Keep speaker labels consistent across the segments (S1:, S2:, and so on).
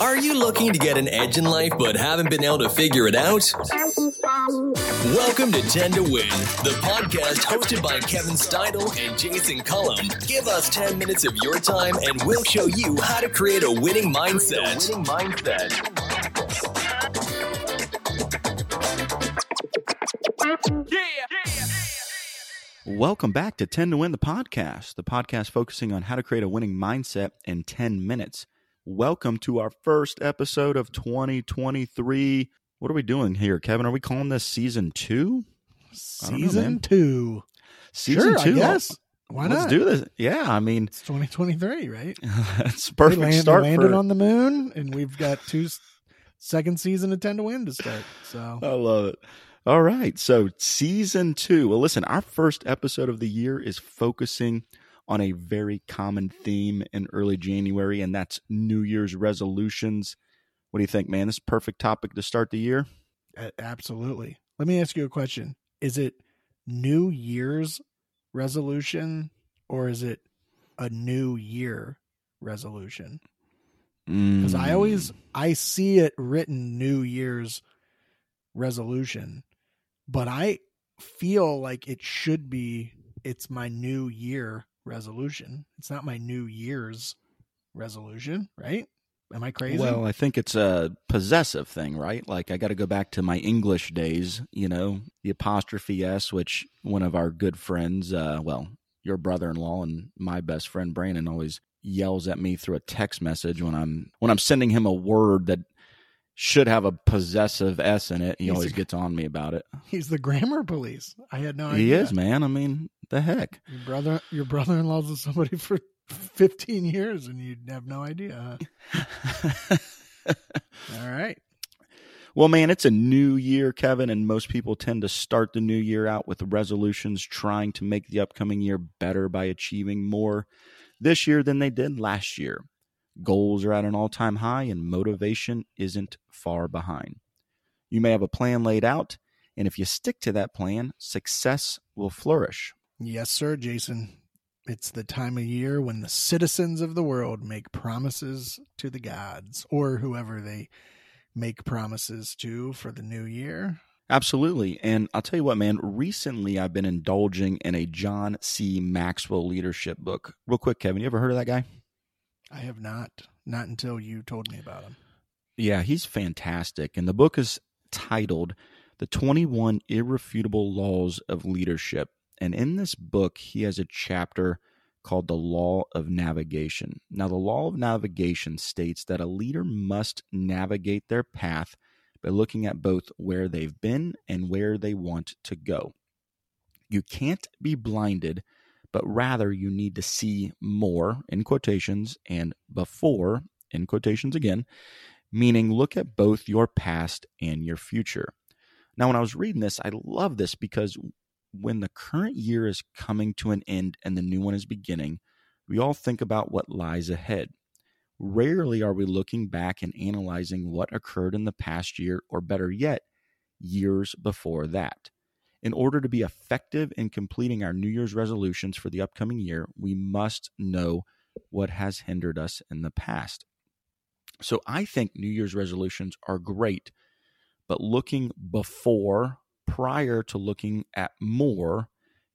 S1: Are you looking to get an edge in life but haven't been able to figure it out? Welcome to 10 to Win, the podcast hosted by Kevin Steidel and Jason Cullum. Give us 10 minutes of your time and we'll show you how to create a winning mindset. Winning mindset.
S2: Welcome back to 10 to Win, the podcast, the podcast focusing on how to create a winning mindset in 10 minutes. Welcome to our first episode of 2023. What are we doing here, Kevin? Are we calling this season two?
S3: Season know, two.
S2: Season
S3: sure,
S2: two.
S3: Yes. Why not?
S2: Let's
S3: not?
S2: do this. Yeah, I mean,
S3: it's 2023, right?
S2: it's perfect
S3: land,
S2: start.
S3: landed
S2: for...
S3: on the moon, and we've got two second season of 10 to win to start. So
S2: I love it. All right. So, season two. Well, listen, our first episode of the year is focusing on a very common theme in early January, and that's New Year's resolutions. What do you think, man? This is perfect topic to start the year.
S3: Absolutely. Let me ask you a question. Is it New Year's resolution or is it a new year resolution? Because
S2: Mm.
S3: I always I see it written New Year's resolution, but I feel like it should be it's my new year resolution. It's not my New Year's resolution, right? Am I crazy?
S2: Well, I think it's a possessive thing, right? Like I got to go back to my English days, you know, the apostrophe s, which one of our good friends, uh, well, your brother-in-law and my best friend Brandon always yells at me through a text message when I'm when I'm sending him a word that should have a possessive s in it. He
S3: He's
S2: always
S3: a-
S2: gets on me about it.
S3: He's the grammar police. I had no idea.
S2: He is, man. I mean, the heck.
S3: Your brother, your brother-in-law's with somebody for 15 years, and you'd have no idea. Huh? All right.
S2: Well, man, it's a new year, Kevin, and most people tend to start the new year out with resolutions trying to make the upcoming year better by achieving more this year than they did last year. Goals are at an all time high, and motivation isn't far behind. You may have a plan laid out, and if you stick to that plan, success will flourish.
S3: Yes, sir, Jason. It's the time of year when the citizens of the world make promises to the gods or whoever they make promises to for the new year.
S2: Absolutely. And I'll tell you what, man, recently I've been indulging in a John C. Maxwell leadership book. Real quick, Kevin, you ever heard of that guy?
S3: I have not, not until you told me about him.
S2: Yeah, he's fantastic. And the book is titled The 21 Irrefutable Laws of Leadership. And in this book, he has a chapter called The Law of Navigation. Now, the Law of Navigation states that a leader must navigate their path by looking at both where they've been and where they want to go. You can't be blinded, but rather you need to see more, in quotations, and before, in quotations again, meaning look at both your past and your future. Now, when I was reading this, I love this because when the current year is coming to an end and the new one is beginning, we all think about what lies ahead. Rarely are we looking back and analyzing what occurred in the past year, or better yet, years before that. In order to be effective in completing our New Year's resolutions for the upcoming year, we must know what has hindered us in the past. So I think New Year's resolutions are great, but looking before, prior to looking at more,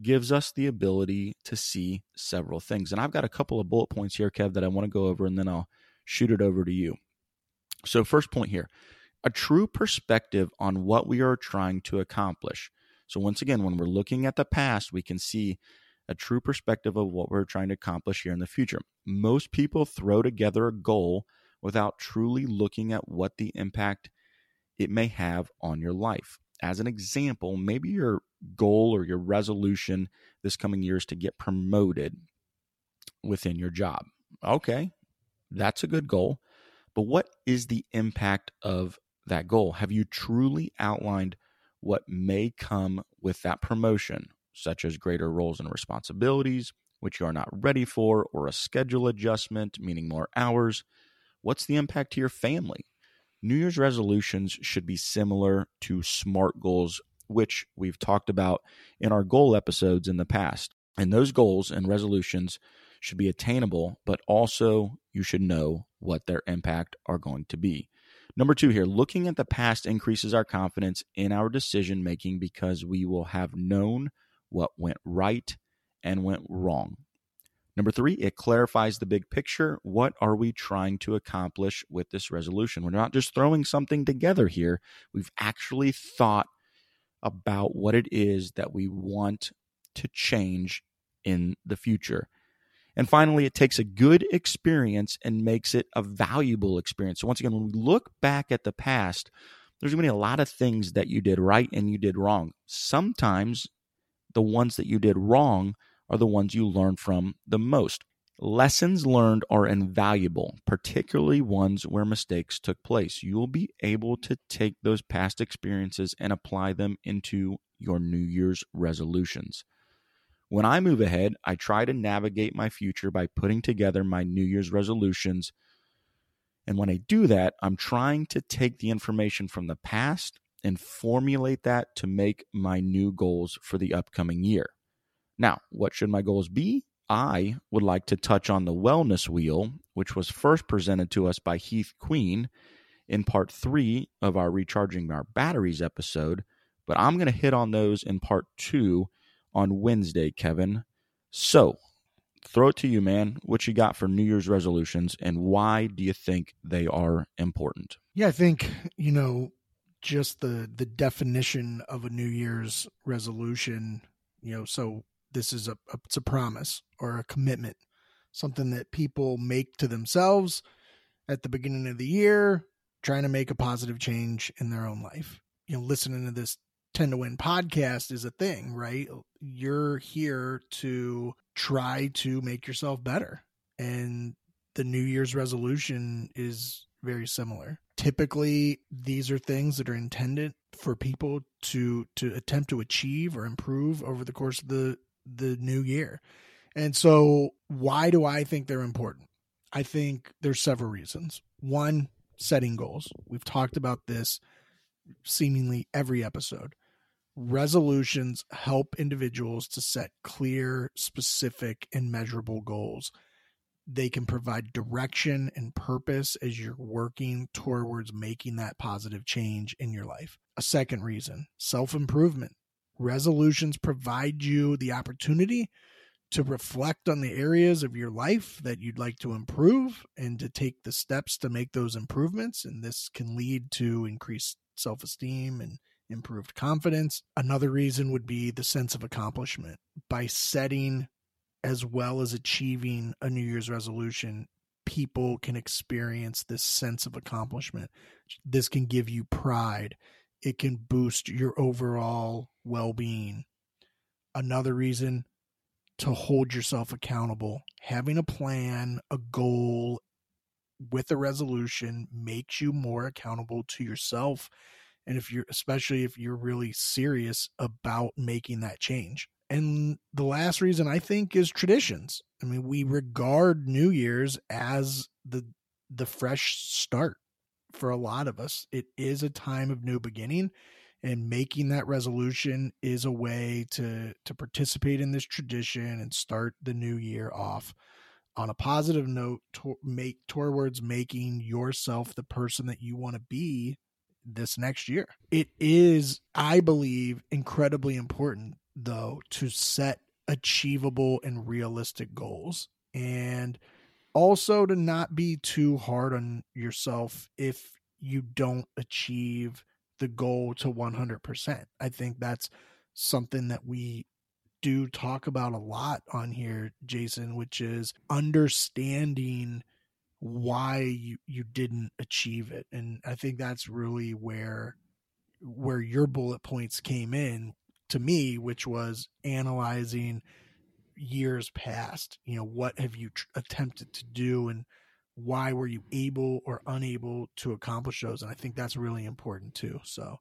S2: gives us the ability to see several things. And I've got a couple of bullet points here, Kev, that I want to go over, and then I'll shoot it over to you. So, first point here a true perspective on what we are trying to accomplish. So, once again, when we're looking at the past, we can see a true perspective of what we're trying to accomplish here in the future. Most people throw together a goal without truly looking at what the impact it may have on your life. As an example, maybe your goal or your resolution this coming year is to get promoted within your job. Okay, that's a good goal. But what is the impact of that goal? Have you truly outlined what may come with that promotion, such as greater roles and responsibilities, which you are not ready for, or a schedule adjustment, meaning more hours? What's the impact to your family? New Year's resolutions should be similar to SMART goals, which we've talked about in our goal episodes in the past. And those goals and resolutions should be attainable, but also you should know what their impact are going to be. Number two here, looking at the past increases our confidence in our decision making because we will have known what went right and went wrong. Number three, it clarifies the big picture. What are we trying to accomplish with this resolution? We're not just throwing something together here. We've actually thought about what it is that we want to change in the future. And finally, it takes a good experience and makes it a valuable experience. So, once again, when we look back at the past, there's going to be a lot of things that you did right and you did wrong. Sometimes the ones that you did wrong are the ones you learn from the most. Lessons learned are invaluable, particularly ones where mistakes took place. You will be able to take those past experiences and apply them into your New Year's resolutions. When I move ahead, I try to navigate my future by putting together my New Year's resolutions. And when I do that, I'm trying to take the information from the past and formulate that to make my new goals for the upcoming year. Now, what should my goals be? I would like to touch on the wellness wheel, which was first presented to us by Heath Queen in part three of our Recharging Our Batteries episode. But I'm going to hit on those in part two on Wednesday, Kevin. So, throw it to you, man. What you got for New Year's resolutions and why do you think they are important?
S3: Yeah, I think, you know, just the the definition of a New Year's resolution, you know, so this is a, a it's a promise or a commitment, something that people make to themselves at the beginning of the year, trying to make a positive change in their own life. You know, listening to this 10 to win podcast is a thing, right? You're here to try to make yourself better. And the New Year's resolution is very similar. Typically, these are things that are intended for people to to attempt to achieve or improve over the course of the the new year. And so, why do I think they're important? I think there's several reasons. One, setting goals. We've talked about this seemingly every episode. Resolutions help individuals to set clear, specific, and measurable goals. They can provide direction and purpose as you're working towards making that positive change in your life. A second reason self improvement. Resolutions provide you the opportunity to reflect on the areas of your life that you'd like to improve and to take the steps to make those improvements. And this can lead to increased self esteem and improved confidence. Another reason would be the sense of accomplishment. By setting as well as achieving a New Year's resolution, people can experience this sense of accomplishment. This can give you pride. It can boost your overall well being. Another reason to hold yourself accountable. Having a plan, a goal with a resolution makes you more accountable to yourself. And if you're, especially if you're really serious about making that change. And the last reason I think is traditions. I mean, we regard New Year's as the the fresh start for a lot of us. It is a time of new beginning and making that resolution is a way to to participate in this tradition and start the new year off on a positive note to make towards making yourself the person that you want to be this next year. It is I believe incredibly important though to set achievable and realistic goals and also to not be too hard on yourself if you don't achieve the goal to 100%. I think that's something that we do talk about a lot on here, Jason, which is understanding why you, you didn't achieve it. And I think that's really where where your bullet points came in to me, which was analyzing years past. You know, what have you tr- attempted to do and why were you able or unable to accomplish those and i think that's really important too so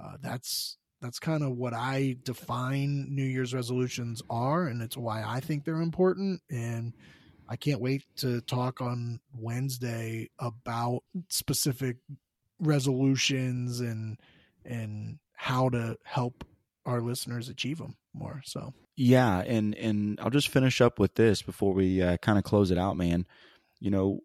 S3: uh, that's that's kind of what i define new year's resolutions are and it's why i think they're important and i can't wait to talk on wednesday about specific resolutions and and how to help our listeners achieve them more so.
S2: Yeah and and i'll just finish up with this before we uh, kind of close it out man. You know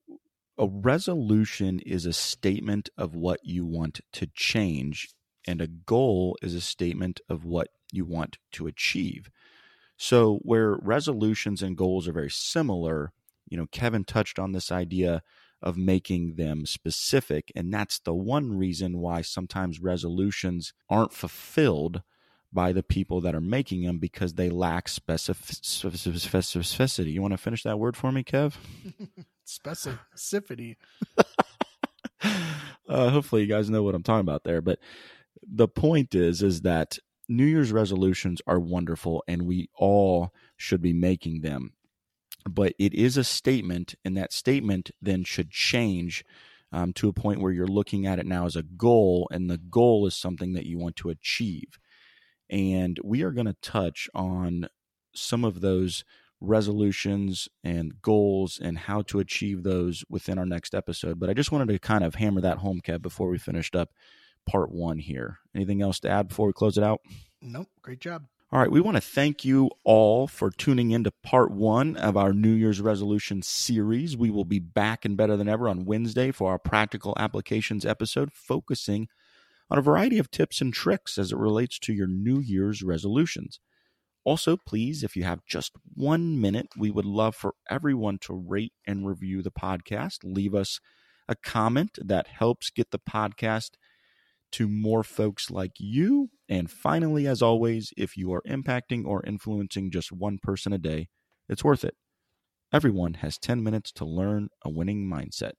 S2: a resolution is a statement of what you want to change, and a goal is a statement of what you want to achieve. So, where resolutions and goals are very similar, you know, Kevin touched on this idea of making them specific. And that's the one reason why sometimes resolutions aren't fulfilled by the people that are making them because they lack specificity. You want to finish that word for me, Kev?
S3: Specificity.
S2: uh, hopefully, you guys know what I'm talking about there. But the point is, is that New Year's resolutions are wonderful, and we all should be making them but it is a statement, and that statement then should change um, to a point where you're looking at it now as a goal, and the goal is something that you want to achieve. And we are going to touch on some of those resolutions and goals and how to achieve those within our next episode. But I just wanted to kind of hammer that home, Kev, before we finished up part one here. Anything else to add before we close it out?
S3: Nope. Great job.
S2: All right, we want to thank you all for tuning in to part one of our New Year's resolution series. We will be back and better than ever on Wednesday for our practical applications episode, focusing on a variety of tips and tricks as it relates to your New Year's resolutions. Also, please, if you have just one minute, we would love for everyone to rate and review the podcast. Leave us a comment that helps get the podcast to more folks like you. And finally, as always, if you are impacting or influencing just one person a day, it's worth it. Everyone has 10 minutes to learn a winning mindset.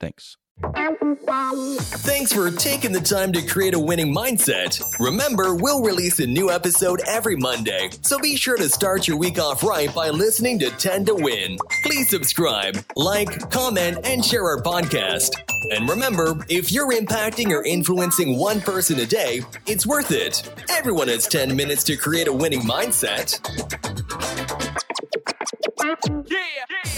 S2: Thanks.
S1: Thanks for taking the time to create a winning mindset. Remember, we'll release a new episode every Monday, so be sure to start your week off right by listening to 10 to Win. Please subscribe, like, comment, and share our podcast. And remember, if you're impacting or influencing one person a day, it's worth it. Everyone has 10 minutes to create a winning mindset. Yeah.